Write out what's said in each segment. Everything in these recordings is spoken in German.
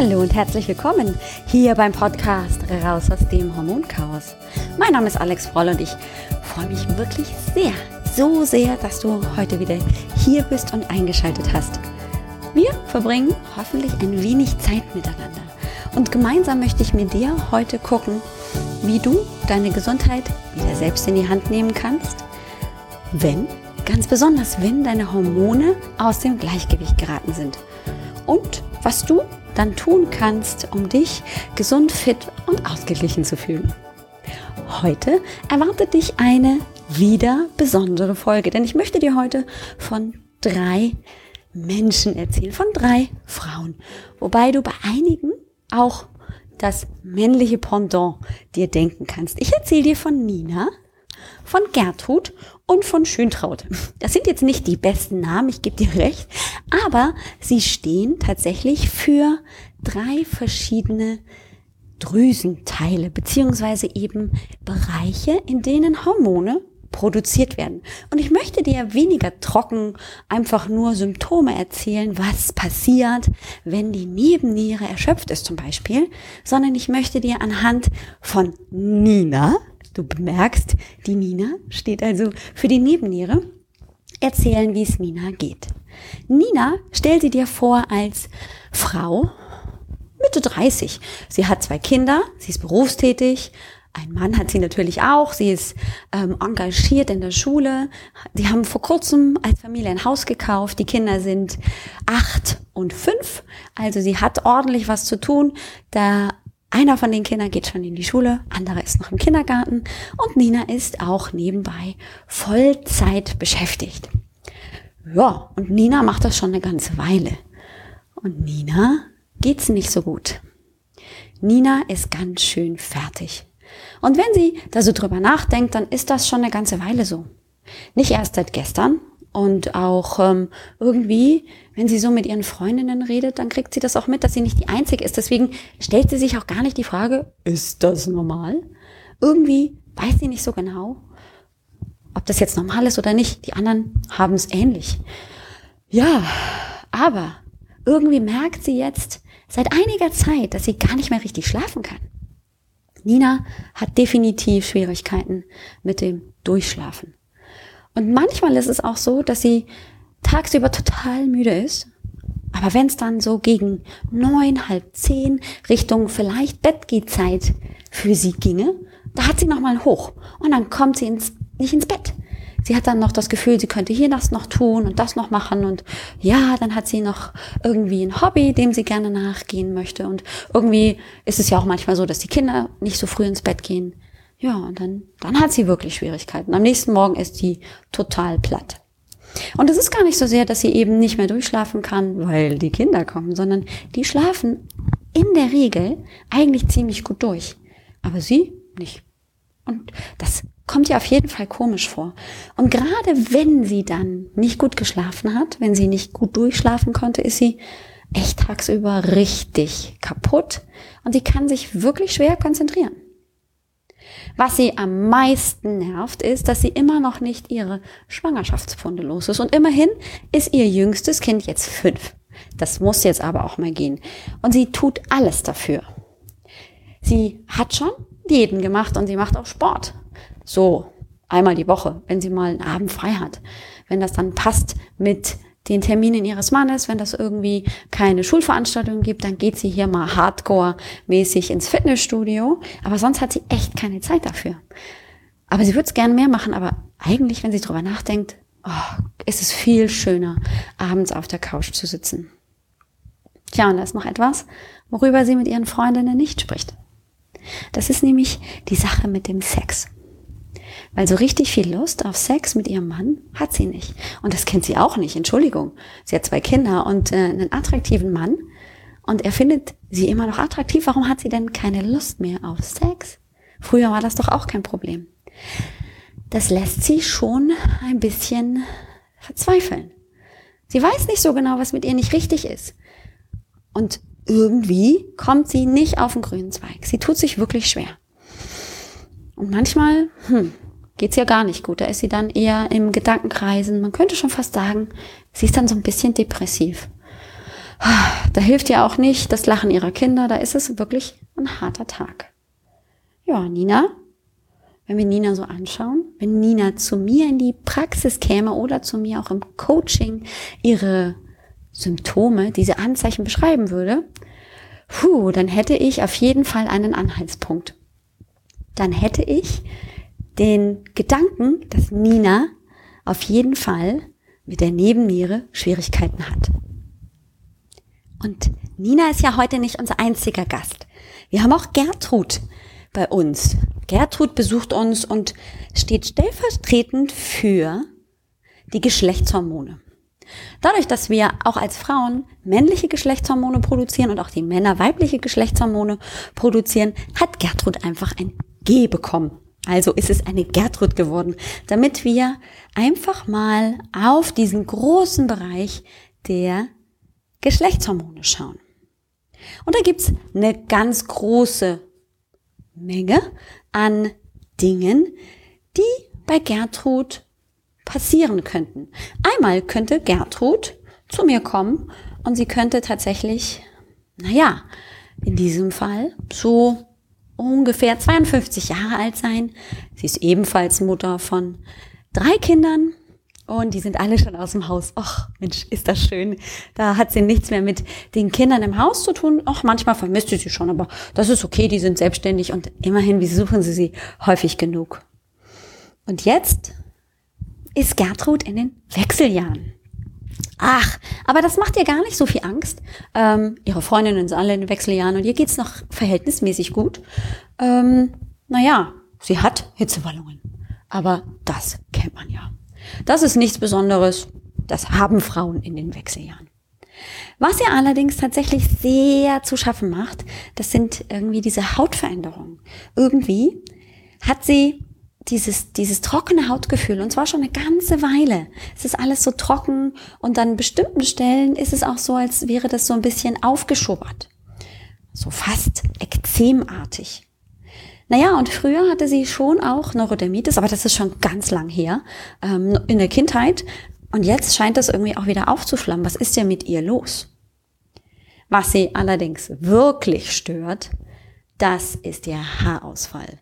Hallo und herzlich willkommen hier beim Podcast Raus aus dem Hormonchaos. Mein Name ist Alex Froll und ich freue mich wirklich sehr, so sehr, dass du heute wieder hier bist und eingeschaltet hast. Wir verbringen hoffentlich ein wenig Zeit miteinander und gemeinsam möchte ich mit dir heute gucken, wie du deine Gesundheit wieder selbst in die Hand nehmen kannst, wenn, ganz besonders wenn deine Hormone aus dem Gleichgewicht geraten sind und was du dann tun kannst, um dich gesund, fit und ausgeglichen zu fühlen. Heute erwartet dich eine wieder besondere Folge, denn ich möchte dir heute von drei Menschen erzählen, von drei Frauen, wobei du bei einigen auch das männliche Pendant dir denken kannst. Ich erzähle dir von Nina, von Gertrud und von Schöntraut. Das sind jetzt nicht die besten Namen, ich gebe dir recht, aber sie stehen tatsächlich für drei verschiedene Drüsenteile beziehungsweise eben Bereiche, in denen Hormone produziert werden. Und ich möchte dir weniger trocken einfach nur Symptome erzählen, was passiert, wenn die Nebenniere erschöpft ist zum Beispiel, sondern ich möchte dir anhand von Nina, Du bemerkst, die Nina steht also für die Nebenniere. Erzählen, wie es Nina geht. Nina, stell sie dir vor als Frau, Mitte 30. Sie hat zwei Kinder, sie ist berufstätig, ein Mann hat sie natürlich auch. Sie ist ähm, engagiert in der Schule. Die haben vor kurzem als Familie ein Haus gekauft. Die Kinder sind acht und fünf. Also sie hat ordentlich was zu tun. Da einer von den Kindern geht schon in die Schule, andere ist noch im Kindergarten und Nina ist auch nebenbei Vollzeit beschäftigt. Ja, und Nina macht das schon eine ganze Weile. Und Nina geht's nicht so gut. Nina ist ganz schön fertig. Und wenn sie da so drüber nachdenkt, dann ist das schon eine ganze Weile so. Nicht erst seit gestern, und auch ähm, irgendwie, wenn sie so mit ihren Freundinnen redet, dann kriegt sie das auch mit, dass sie nicht die Einzige ist. Deswegen stellt sie sich auch gar nicht die Frage, ist das normal? Irgendwie weiß sie nicht so genau, ob das jetzt normal ist oder nicht. Die anderen haben es ähnlich. Ja, aber irgendwie merkt sie jetzt seit einiger Zeit, dass sie gar nicht mehr richtig schlafen kann. Nina hat definitiv Schwierigkeiten mit dem Durchschlafen. Und manchmal ist es auch so, dass sie tagsüber total müde ist. Aber wenn es dann so gegen neun, halb zehn Richtung vielleicht Bettgehzeit für sie ginge, da hat sie nochmal hoch und dann kommt sie ins, nicht ins Bett. Sie hat dann noch das Gefühl, sie könnte hier das noch tun und das noch machen und ja, dann hat sie noch irgendwie ein Hobby, dem sie gerne nachgehen möchte und irgendwie ist es ja auch manchmal so, dass die Kinder nicht so früh ins Bett gehen. Ja, und dann, dann hat sie wirklich Schwierigkeiten. Am nächsten Morgen ist sie total platt. Und es ist gar nicht so sehr, dass sie eben nicht mehr durchschlafen kann, weil die Kinder kommen, sondern die schlafen in der Regel eigentlich ziemlich gut durch. Aber sie nicht. Und das kommt ihr auf jeden Fall komisch vor. Und gerade wenn sie dann nicht gut geschlafen hat, wenn sie nicht gut durchschlafen konnte, ist sie echt tagsüber richtig kaputt und sie kann sich wirklich schwer konzentrieren. Was sie am meisten nervt, ist, dass sie immer noch nicht ihre Schwangerschaftspfunde los ist. Und immerhin ist ihr jüngstes Kind jetzt fünf. Das muss jetzt aber auch mal gehen. Und sie tut alles dafür. Sie hat schon Diäten gemacht und sie macht auch Sport. So einmal die Woche, wenn sie mal einen Abend frei hat. Wenn das dann passt mit den Terminen ihres Mannes. Wenn das irgendwie keine Schulveranstaltung gibt, dann geht sie hier mal hardcore-mäßig ins Fitnessstudio. Aber sonst hat sie echt keine Zeit dafür. Aber sie würde es gern mehr machen, aber eigentlich, wenn sie drüber nachdenkt, oh, ist es viel schöner, abends auf der Couch zu sitzen. Tja, und da ist noch etwas, worüber sie mit ihren Freundinnen nicht spricht. Das ist nämlich die Sache mit dem Sex. Weil so richtig viel Lust auf Sex mit ihrem Mann hat sie nicht. Und das kennt sie auch nicht, Entschuldigung. Sie hat zwei Kinder und äh, einen attraktiven Mann. Und er findet sie immer noch attraktiv. Warum hat sie denn keine Lust mehr auf Sex? Früher war das doch auch kein Problem. Das lässt sie schon ein bisschen verzweifeln. Sie weiß nicht so genau, was mit ihr nicht richtig ist. Und irgendwie kommt sie nicht auf den grünen Zweig. Sie tut sich wirklich schwer. Und manchmal, hm, geht's ja gar nicht gut. Da ist sie dann eher im Gedankenkreisen. Man könnte schon fast sagen, sie ist dann so ein bisschen depressiv. Da hilft ja auch nicht das Lachen ihrer Kinder, da ist es wirklich ein harter Tag. Ja, Nina, wenn wir Nina so anschauen, wenn Nina zu mir in die Praxis käme oder zu mir auch im Coaching ihre Symptome, diese Anzeichen beschreiben würde, puh, dann hätte ich auf jeden Fall einen Anhaltspunkt. Dann hätte ich den Gedanken, dass Nina auf jeden Fall mit der Nebenniere Schwierigkeiten hat. Und Nina ist ja heute nicht unser einziger Gast. Wir haben auch Gertrud bei uns. Gertrud besucht uns und steht stellvertretend für die Geschlechtshormone. Dadurch, dass wir auch als Frauen männliche Geschlechtshormone produzieren und auch die Männer weibliche Geschlechtshormone produzieren, hat Gertrud einfach ein G bekommen. Also ist es eine Gertrud geworden, damit wir einfach mal auf diesen großen Bereich der Geschlechtshormone schauen. Und da gibt's eine ganz große Menge an Dingen, die bei Gertrud passieren könnten. Einmal könnte Gertrud zu mir kommen und sie könnte tatsächlich, naja, in diesem Fall so ungefähr 52 Jahre alt sein. Sie ist ebenfalls Mutter von drei Kindern und die sind alle schon aus dem Haus. Ach, Mensch, ist das schön. Da hat sie nichts mehr mit den Kindern im Haus zu tun. Ach, manchmal vermisst sie sie schon, aber das ist okay, die sind selbstständig und immerhin besuchen sie sie häufig genug. Und jetzt ist Gertrud in den Wechseljahren. Ach, aber das macht ihr gar nicht so viel Angst. Ähm, ihre Freundinnen sind alle in den Wechseljahren und ihr geht's noch verhältnismäßig gut. Ähm, naja, sie hat Hitzewallungen. Aber das kennt man ja. Das ist nichts Besonderes. Das haben Frauen in den Wechseljahren. Was ihr allerdings tatsächlich sehr zu schaffen macht, das sind irgendwie diese Hautveränderungen. Irgendwie hat sie dieses, dieses trockene Hautgefühl und zwar schon eine ganze Weile. Es ist alles so trocken und an bestimmten Stellen ist es auch so, als wäre das so ein bisschen aufgeschubbert. So fast ekzemartig. Naja, und früher hatte sie schon auch Neurodermitis, aber das ist schon ganz lang her, ähm, in der Kindheit. Und jetzt scheint das irgendwie auch wieder aufzuflammen. Was ist denn mit ihr los? Was sie allerdings wirklich stört, das ist ihr Haarausfall.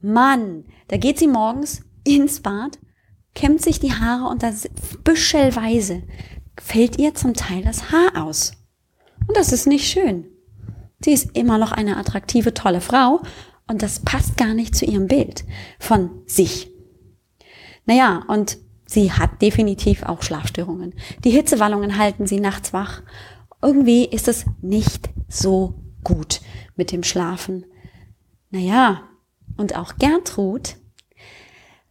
Mann, da geht sie morgens ins Bad, kämmt sich die Haare und da büschelweise fällt ihr zum Teil das Haar aus. Und das ist nicht schön. Sie ist immer noch eine attraktive, tolle Frau und das passt gar nicht zu ihrem Bild von sich. Naja, und sie hat definitiv auch Schlafstörungen. Die Hitzewallungen halten sie nachts wach. Irgendwie ist es nicht so gut mit dem Schlafen. Naja, und auch Gertrud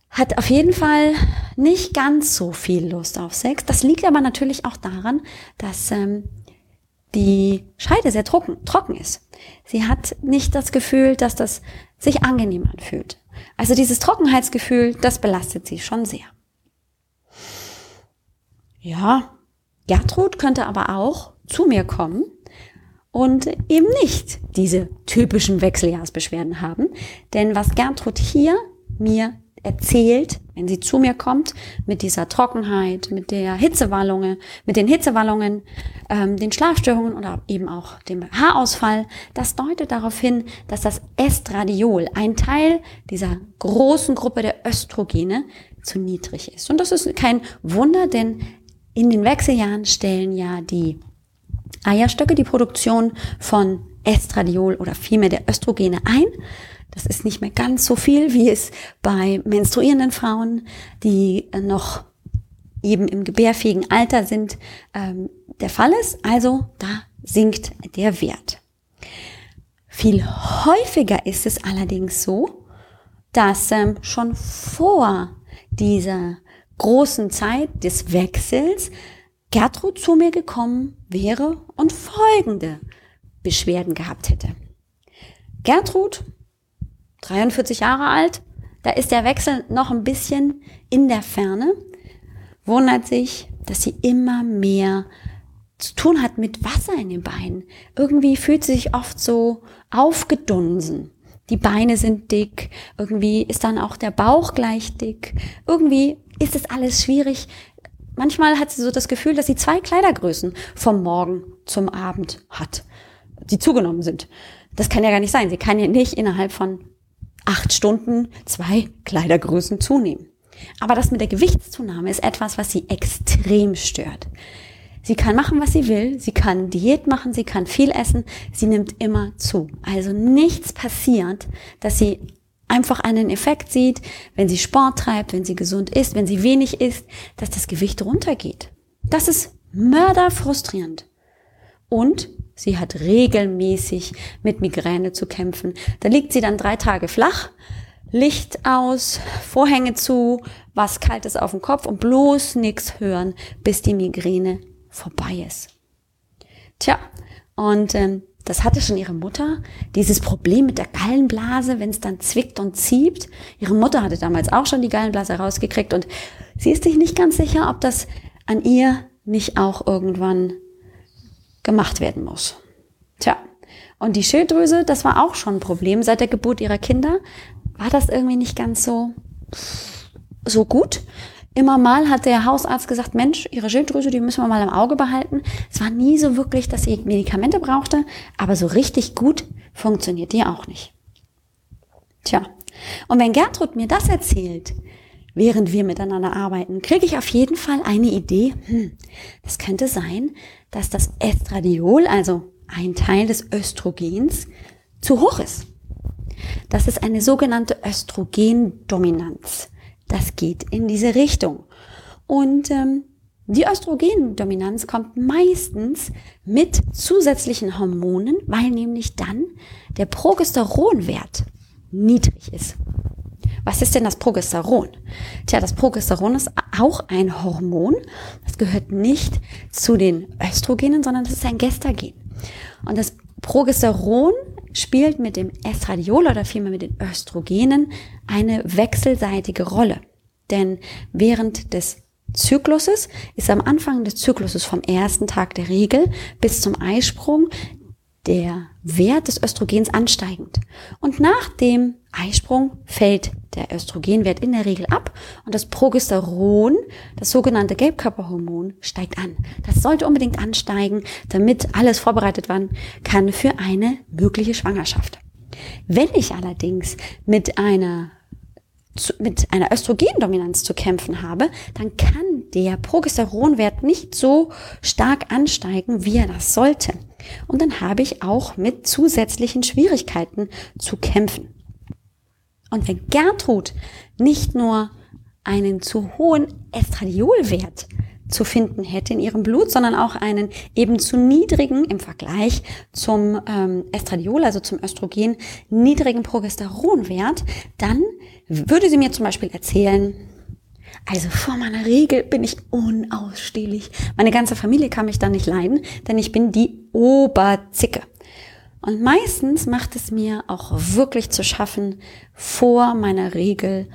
hat auf jeden Fall nicht ganz so viel Lust auf Sex. Das liegt aber natürlich auch daran, dass ähm, die Scheide sehr trocken, trocken ist. Sie hat nicht das Gefühl, dass das sich angenehm anfühlt. Also dieses Trockenheitsgefühl, das belastet sie schon sehr. Ja, Gertrud könnte aber auch zu mir kommen und eben nicht diese typischen Wechseljahrsbeschwerden haben. Denn was Gertrud hier mir erzählt, wenn sie zu mir kommt, mit dieser Trockenheit, mit der Hitzewallungen, mit den Hitzewallungen, ähm, den Schlafstörungen oder eben auch dem Haarausfall, das deutet darauf hin, dass das Estradiol, ein Teil dieser großen Gruppe der Östrogene, zu niedrig ist. Und das ist kein Wunder, denn in den Wechseljahren stellen ja die Eierstöcke die Produktion von Estradiol oder vielmehr der Östrogene ein. Das ist nicht mehr ganz so viel, wie es bei menstruierenden Frauen, die äh, noch eben im gebärfähigen Alter sind, ähm, der Fall ist. Also da sinkt der Wert. Viel häufiger ist es allerdings so, dass ähm, schon vor dieser großen Zeit des Wechsels Gertrud zu mir gekommen wäre und folgende Beschwerden gehabt hätte. Gertrud 43 Jahre alt, da ist der Wechsel noch ein bisschen in der Ferne, wundert sich, dass sie immer mehr zu tun hat mit Wasser in den Beinen. Irgendwie fühlt sie sich oft so aufgedunsen. Die Beine sind dick, irgendwie ist dann auch der Bauch gleich dick. Irgendwie ist es alles schwierig, manchmal hat sie so das Gefühl, dass sie zwei Kleidergrößen vom Morgen zum Abend hat, die zugenommen sind. Das kann ja gar nicht sein. Sie kann ja nicht innerhalb von acht Stunden zwei Kleidergrößen zunehmen. Aber das mit der Gewichtszunahme ist etwas, was sie extrem stört. Sie kann machen, was sie will. Sie kann Diät machen, sie kann viel essen. Sie nimmt immer zu. Also nichts passiert, dass sie einfach einen Effekt sieht, wenn sie Sport treibt, wenn sie gesund ist, wenn sie wenig isst, dass das Gewicht runtergeht. Das ist mörderfrustrierend. Und sie hat regelmäßig mit Migräne zu kämpfen. Da liegt sie dann drei Tage flach, Licht aus, Vorhänge zu, was Kaltes auf dem Kopf und bloß nichts hören, bis die Migräne vorbei ist. Tja, und ähm, das hatte schon ihre Mutter, dieses Problem mit der Gallenblase, wenn es dann zwickt und zieht. Ihre Mutter hatte damals auch schon die Gallenblase rausgekriegt und sie ist sich nicht ganz sicher, ob das an ihr nicht auch irgendwann gemacht werden muss. Tja, und die Schilddrüse, das war auch schon ein Problem. Seit der Geburt ihrer Kinder war das irgendwie nicht ganz so, so gut. Immer mal hat der Hausarzt gesagt, Mensch, Ihre Schilddrüse, die müssen wir mal im Auge behalten. Es war nie so wirklich, dass sie Medikamente brauchte, aber so richtig gut funktioniert die auch nicht. Tja, und wenn Gertrud mir das erzählt, während wir miteinander arbeiten, kriege ich auf jeden Fall eine Idee. Hm, das könnte sein, dass das Estradiol, also ein Teil des Östrogens, zu hoch ist. Das ist eine sogenannte Östrogendominanz. Das geht in diese Richtung. Und ähm, die Östrogendominanz kommt meistens mit zusätzlichen Hormonen, weil nämlich dann der Progesteronwert niedrig ist. Was ist denn das Progesteron? Tja, das Progesteron ist auch ein Hormon. Das gehört nicht zu den Östrogenen, sondern das ist ein Gestagen. Und das Progesteron spielt mit dem Estradiol oder vielmehr mit den Östrogenen eine wechselseitige Rolle. Denn während des Zykluses ist am Anfang des Zykluses vom ersten Tag der Regel bis zum Eisprung der Wert des Östrogens ansteigend. Und nach dem Eisprung fällt der Östrogenwert in der Regel ab und das Progesteron, das sogenannte Gelbkörperhormon, steigt an. Das sollte unbedingt ansteigen, damit alles vorbereitet werden kann für eine mögliche Schwangerschaft. Wenn ich allerdings mit einer mit einer Östrogendominanz zu kämpfen habe, dann kann der Progesteronwert nicht so stark ansteigen, wie er das sollte. Und dann habe ich auch mit zusätzlichen Schwierigkeiten zu kämpfen. Und wenn Gertrud nicht nur einen zu hohen Estradiolwert zu finden hätte in ihrem Blut, sondern auch einen eben zu niedrigen im Vergleich zum ähm, Estradiol, also zum Östrogen, niedrigen Progesteronwert, dann würde sie mir zum Beispiel erzählen, also vor meiner Regel bin ich unausstehlich. Meine ganze Familie kann mich dann nicht leiden, denn ich bin die Oberzicke. Und meistens macht es mir auch wirklich zu schaffen, vor meiner Regel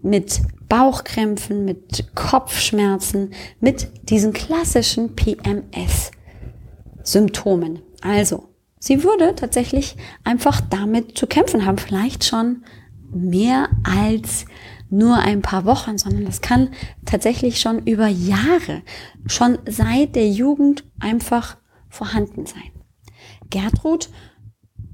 mit Bauchkrämpfen, mit Kopfschmerzen, mit diesen klassischen PMS-Symptomen. Also, sie würde tatsächlich einfach damit zu kämpfen haben, vielleicht schon mehr als nur ein paar Wochen, sondern das kann tatsächlich schon über Jahre, schon seit der Jugend einfach vorhanden sein. Gertrud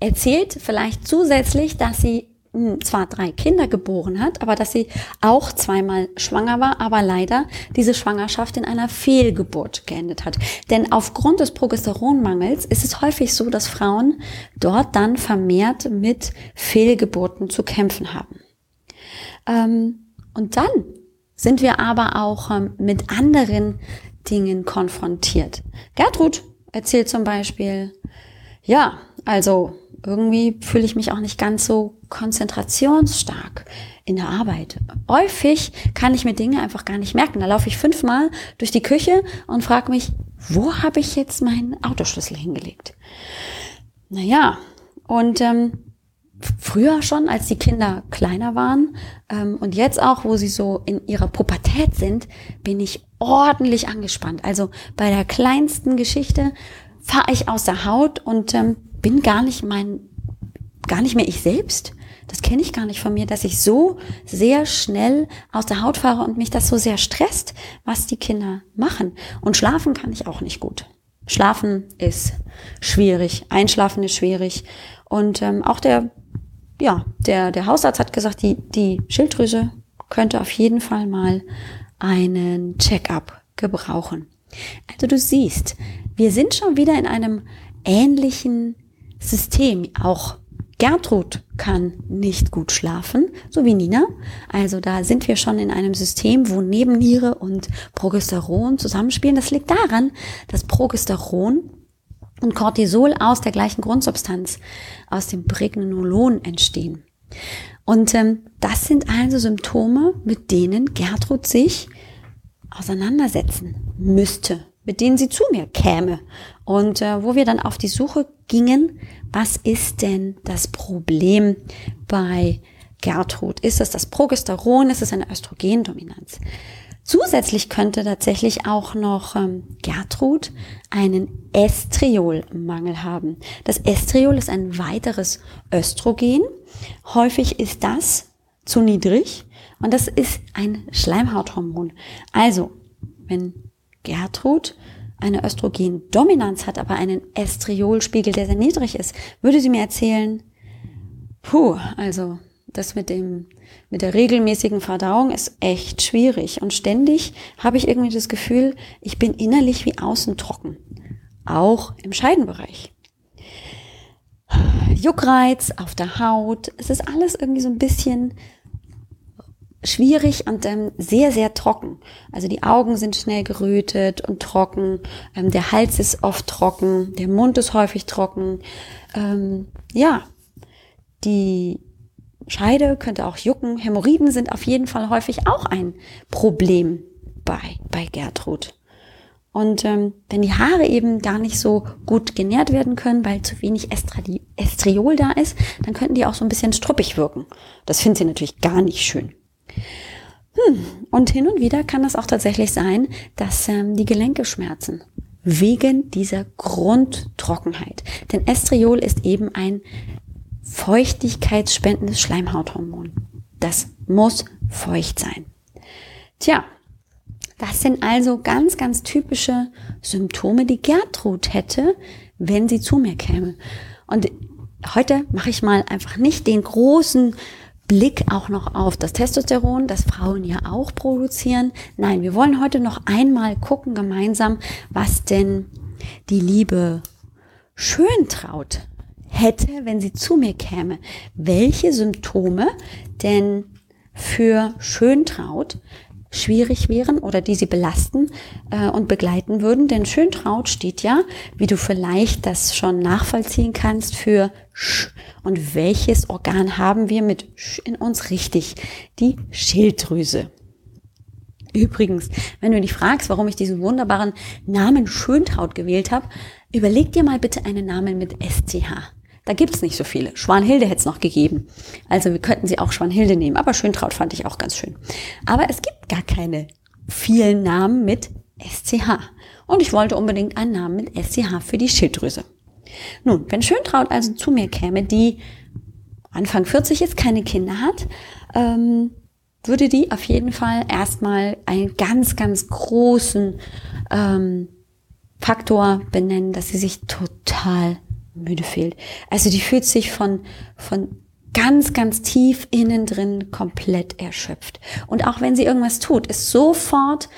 erzählt vielleicht zusätzlich, dass sie hm, zwar drei Kinder geboren hat, aber dass sie auch zweimal schwanger war, aber leider diese Schwangerschaft in einer Fehlgeburt geendet hat. Denn aufgrund des Progesteronmangels ist es häufig so, dass Frauen dort dann vermehrt mit Fehlgeburten zu kämpfen haben. Ähm, und dann sind wir aber auch ähm, mit anderen Dingen konfrontiert. Gertrud erzählt zum Beispiel, ja, also irgendwie fühle ich mich auch nicht ganz so konzentrationsstark in der Arbeit. Häufig kann ich mir Dinge einfach gar nicht merken. Da laufe ich fünfmal durch die Küche und frage mich, wo habe ich jetzt meinen Autoschlüssel hingelegt? Naja, und ähm, früher schon, als die Kinder kleiner waren ähm, und jetzt auch, wo sie so in ihrer Pubertät sind, bin ich ordentlich angespannt. Also bei der kleinsten Geschichte fahre ich aus der Haut und ähm, bin gar nicht mein, gar nicht mehr ich selbst. das kenne ich gar nicht von mir, dass ich so sehr schnell aus der Haut fahre und mich das so sehr stresst, was die Kinder machen. Und schlafen kann ich auch nicht gut. Schlafen ist schwierig, einschlafen ist schwierig. Und ähm, auch der, ja, der, der Hausarzt hat gesagt, die, die Schilddrüse könnte auf jeden Fall mal einen Check-up gebrauchen. Also du siehst, wir sind schon wieder in einem ähnlichen System. Auch Gertrud kann nicht gut schlafen, so wie Nina. Also da sind wir schon in einem System, wo Nebenniere und Progesteron zusammenspielen. Das liegt daran, dass Progesteron und Cortisol aus der gleichen Grundsubstanz, aus dem Pregnenolon entstehen. Und ähm, das sind also Symptome, mit denen Gertrud sich auseinandersetzen müsste, mit denen sie zu mir käme. Und äh, wo wir dann auf die Suche gingen, was ist denn das Problem bei Gertrud? Ist es das Progesteron? Ist es eine Östrogendominanz? Zusätzlich könnte tatsächlich auch noch ähm, Gertrud einen Estriolmangel haben. Das Estriol ist ein weiteres Östrogen. Häufig ist das zu niedrig und das ist ein Schleimhauthormon. Also, wenn Gertrud eine Östrogendominanz hat, aber einen Estriolspiegel, der sehr niedrig ist, würde sie mir erzählen, puh, also das mit dem, mit der regelmäßigen Verdauung ist echt schwierig. Und ständig habe ich irgendwie das Gefühl, ich bin innerlich wie außen trocken. Auch im Scheidenbereich. Juckreiz auf der Haut. Es ist alles irgendwie so ein bisschen schwierig und ähm, sehr, sehr trocken. Also die Augen sind schnell gerötet und trocken, ähm, der Hals ist oft trocken, der Mund ist häufig trocken. Ähm, ja, die Scheide könnte auch jucken. Hämorrhoiden sind auf jeden Fall häufig auch ein Problem bei, bei Gertrud. Und ähm, wenn die Haare eben gar nicht so gut genährt werden können, weil zu wenig Estradi Estriol da ist, dann könnten die auch so ein bisschen struppig wirken. Das findet sie natürlich gar nicht schön. Hm. Und hin und wieder kann es auch tatsächlich sein, dass ähm, die Gelenke schmerzen. Wegen dieser Grundtrockenheit. Denn Estriol ist eben ein feuchtigkeitsspendendes Schleimhauthormon. Das muss feucht sein. Tja, das sind also ganz, ganz typische Symptome, die Gertrud hätte, wenn sie zu mir käme. Und heute mache ich mal einfach nicht den großen Blick auch noch auf das Testosteron, das Frauen ja auch produzieren. Nein, wir wollen heute noch einmal gucken gemeinsam, was denn die liebe Schöntraut hätte, wenn sie zu mir käme. Welche Symptome denn für Schöntraut schwierig wären oder die sie belasten äh, und begleiten würden. Denn Schöntraut steht ja, wie du vielleicht das schon nachvollziehen kannst, für Sch. Und welches Organ haben wir mit Sch in uns richtig? Die Schilddrüse. Übrigens, wenn du dich fragst, warum ich diesen wunderbaren Namen Schöntraut gewählt habe, überleg dir mal bitte einen Namen mit SCH. Da gibt's nicht so viele. Schwanhilde hätte es noch gegeben. Also wir könnten sie auch Schwanhilde nehmen. Aber Schöntraut fand ich auch ganz schön. Aber es gibt gar keine vielen Namen mit SCH. Und ich wollte unbedingt einen Namen mit SCH für die Schilddrüse. Nun, wenn Schöntraut also zu mir käme, die Anfang 40 ist, keine Kinder hat, ähm, würde die auf jeden Fall erstmal einen ganz, ganz großen ähm, Faktor benennen, dass sie sich total müde fehlt. Also die fühlt sich von, von ganz, ganz tief innen drin komplett erschöpft. Und auch wenn sie irgendwas tut, ist sofort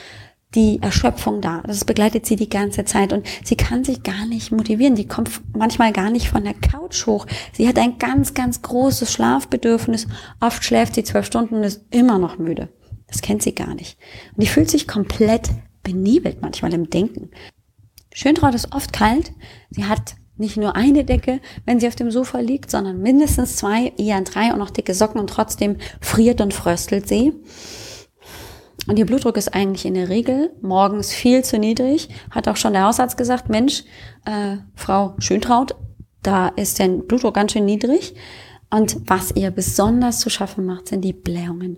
die Erschöpfung da. Das begleitet sie die ganze Zeit und sie kann sich gar nicht motivieren. Die kommt manchmal gar nicht von der Couch hoch. Sie hat ein ganz, ganz großes Schlafbedürfnis. Oft schläft sie zwölf Stunden und ist immer noch müde. Das kennt sie gar nicht. Und die fühlt sich komplett benebelt manchmal im Denken. Schöntraut ist oft kalt. Sie hat nicht nur eine Decke, wenn sie auf dem Sofa liegt, sondern mindestens zwei, eher drei und noch dicke Socken und trotzdem friert und fröstelt sie. Und ihr Blutdruck ist eigentlich in der Regel morgens viel zu niedrig. Hat auch schon der Hausarzt gesagt, Mensch, äh, Frau Schöntraut, da ist der Blutdruck ganz schön niedrig. Und was ihr besonders zu schaffen macht, sind die Blähungen.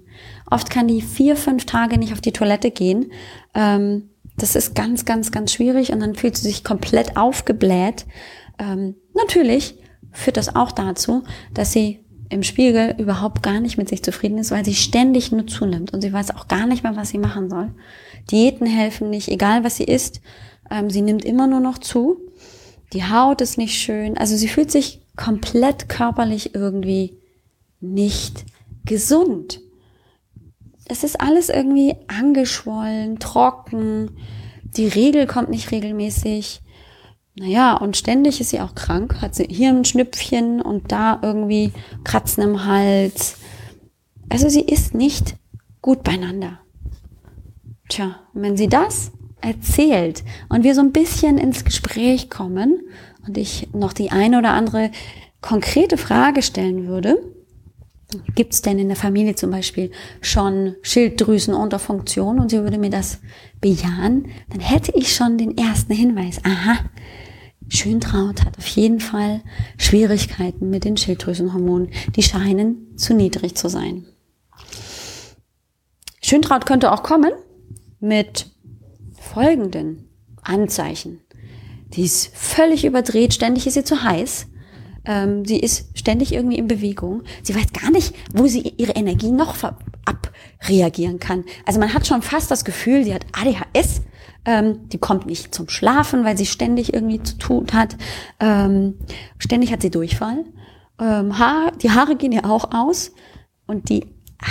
Oft kann die vier, fünf Tage nicht auf die Toilette gehen. Ähm, das ist ganz, ganz, ganz schwierig und dann fühlt sie sich komplett aufgebläht. Ähm, natürlich führt das auch dazu, dass sie im Spiegel überhaupt gar nicht mit sich zufrieden ist, weil sie ständig nur zunimmt und sie weiß auch gar nicht mehr, was sie machen soll. Diäten helfen nicht, egal was sie isst. Ähm, sie nimmt immer nur noch zu. Die Haut ist nicht schön. Also sie fühlt sich komplett körperlich irgendwie nicht gesund. Es ist alles irgendwie angeschwollen, trocken. Die Regel kommt nicht regelmäßig. Naja, und ständig ist sie auch krank, hat sie hier ein Schnüpfchen und da irgendwie Kratzen im Hals. Also sie ist nicht gut beieinander. Tja, und wenn sie das erzählt und wir so ein bisschen ins Gespräch kommen und ich noch die eine oder andere konkrete Frage stellen würde, gibt es denn in der Familie zum Beispiel schon Schilddrüsenunterfunktion und sie würde mir das bejahen, dann hätte ich schon den ersten Hinweis. Aha, Schöntraut hat auf jeden Fall Schwierigkeiten mit den Schilddrüsenhormonen. Die scheinen zu niedrig zu sein. Schöntraut könnte auch kommen mit folgenden Anzeichen. Die ist völlig überdreht, ständig ist sie zu heiß. Ähm, sie ist ständig irgendwie in Bewegung. Sie weiß gar nicht, wo sie ihre Energie noch abreagieren kann. Also man hat schon fast das Gefühl, sie hat ADHS ähm, die kommt nicht zum Schlafen, weil sie ständig irgendwie zu tun hat. Ähm, ständig hat sie Durchfall. Ähm, Haar, die Haare gehen ihr auch aus und die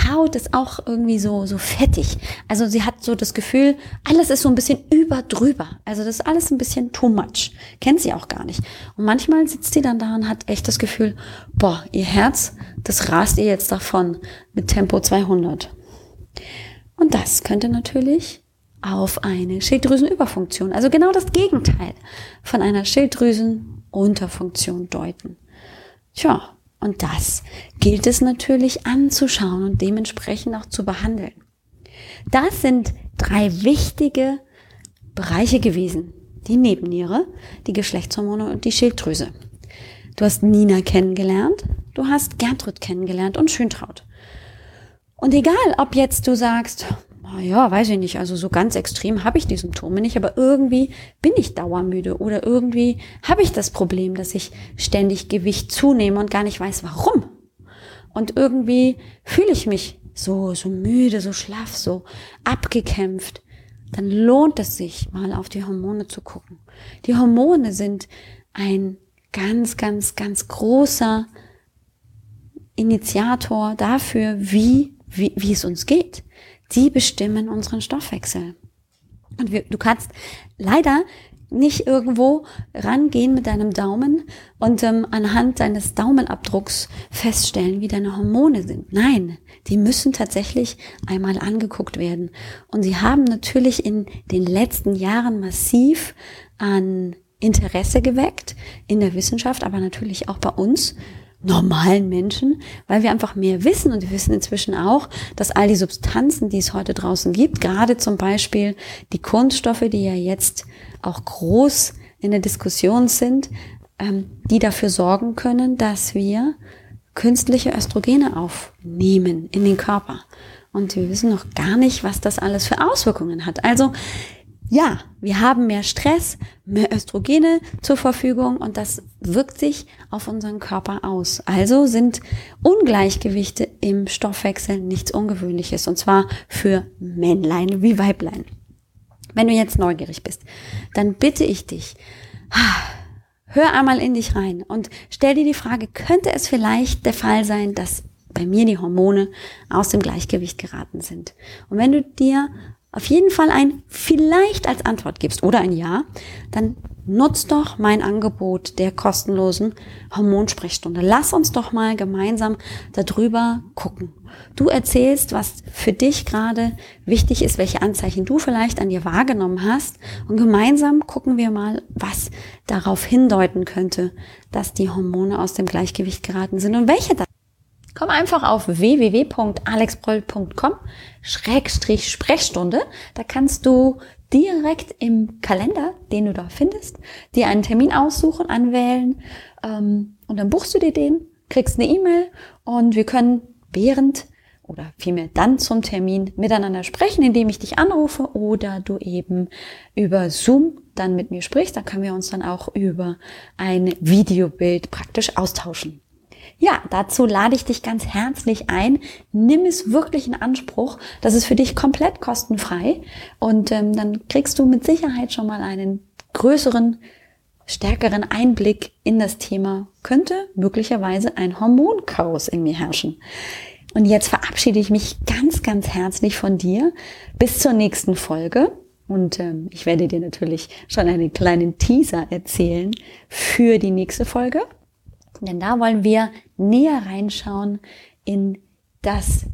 Haut ist auch irgendwie so, so fettig. Also sie hat so das Gefühl, alles ist so ein bisschen über drüber. Also das ist alles ein bisschen too much. Kennt sie auch gar nicht. Und manchmal sitzt sie dann da und hat echt das Gefühl, boah, ihr Herz, das rast ihr jetzt davon mit Tempo 200. Und das könnte natürlich auf eine Schilddrüsenüberfunktion, also genau das Gegenteil von einer Schilddrüsenunterfunktion deuten. Tja, und das gilt es natürlich anzuschauen und dementsprechend auch zu behandeln. Das sind drei wichtige Bereiche gewesen. Die Nebenniere, die Geschlechtshormone und die Schilddrüse. Du hast Nina kennengelernt, du hast Gertrud kennengelernt und Schöntraut. Und egal, ob jetzt du sagst, ja, weiß ich nicht, also so ganz extrem habe ich die Symptome nicht, aber irgendwie bin ich dauermüde oder irgendwie habe ich das Problem, dass ich ständig Gewicht zunehme und gar nicht weiß warum. Und irgendwie fühle ich mich so, so müde, so schlaff, so abgekämpft. Dann lohnt es sich, mal auf die Hormone zu gucken. Die Hormone sind ein ganz, ganz, ganz großer Initiator dafür, wie, wie, wie es uns geht. Sie bestimmen unseren Stoffwechsel. Und wir, du kannst leider nicht irgendwo rangehen mit deinem Daumen und ähm, anhand deines Daumenabdrucks feststellen, wie deine Hormone sind. Nein, die müssen tatsächlich einmal angeguckt werden. Und sie haben natürlich in den letzten Jahren massiv an Interesse geweckt in der Wissenschaft, aber natürlich auch bei uns normalen Menschen, weil wir einfach mehr wissen und wir wissen inzwischen auch, dass all die Substanzen, die es heute draußen gibt, gerade zum Beispiel die Kunststoffe, die ja jetzt auch groß in der Diskussion sind, ähm, die dafür sorgen können, dass wir künstliche Östrogene aufnehmen in den Körper. Und wir wissen noch gar nicht, was das alles für Auswirkungen hat. Also ja, wir haben mehr Stress, mehr Östrogene zur Verfügung und das wirkt sich auf unseren Körper aus. Also sind Ungleichgewichte im Stoffwechsel nichts Ungewöhnliches und zwar für Männlein wie Weiblein. Wenn du jetzt neugierig bist, dann bitte ich dich, hör einmal in dich rein und stell dir die Frage, könnte es vielleicht der Fall sein, dass bei mir die Hormone aus dem Gleichgewicht geraten sind? Und wenn du dir auf jeden Fall ein vielleicht als Antwort gibst oder ein Ja, dann nutz doch mein Angebot der kostenlosen Hormonsprechstunde. Lass uns doch mal gemeinsam darüber gucken. Du erzählst, was für dich gerade wichtig ist, welche Anzeichen du vielleicht an dir wahrgenommen hast und gemeinsam gucken wir mal, was darauf hindeuten könnte, dass die Hormone aus dem Gleichgewicht geraten sind und welche das Komm einfach auf www.alexbroll.com-sprechstunde. Da kannst du direkt im Kalender, den du da findest, dir einen Termin aussuchen, anwählen ähm, und dann buchst du dir den, kriegst eine E-Mail und wir können während oder vielmehr dann zum Termin miteinander sprechen, indem ich dich anrufe oder du eben über Zoom dann mit mir sprichst. Da können wir uns dann auch über ein Videobild praktisch austauschen. Ja, dazu lade ich dich ganz herzlich ein. Nimm es wirklich in Anspruch. Das ist für dich komplett kostenfrei. Und ähm, dann kriegst du mit Sicherheit schon mal einen größeren, stärkeren Einblick in das Thema. Könnte möglicherweise ein Hormonchaos in mir herrschen. Und jetzt verabschiede ich mich ganz, ganz herzlich von dir. Bis zur nächsten Folge. Und ähm, ich werde dir natürlich schon einen kleinen Teaser erzählen für die nächste Folge. Denn da wollen wir näher reinschauen in das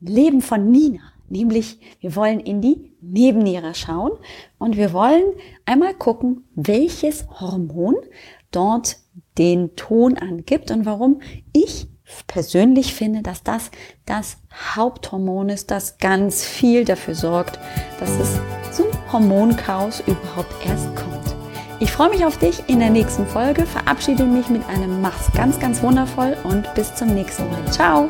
Leben von Nina. Nämlich, wir wollen in die Nebenniere schauen und wir wollen einmal gucken, welches Hormon dort den Ton angibt und warum ich persönlich finde, dass das das Haupthormon ist, das ganz viel dafür sorgt, dass es zum Hormonchaos überhaupt erst kommt. Ich freue mich auf dich in der nächsten Folge, verabschiede mich mit einem Mach's ganz, ganz wundervoll und bis zum nächsten Mal. Ciao!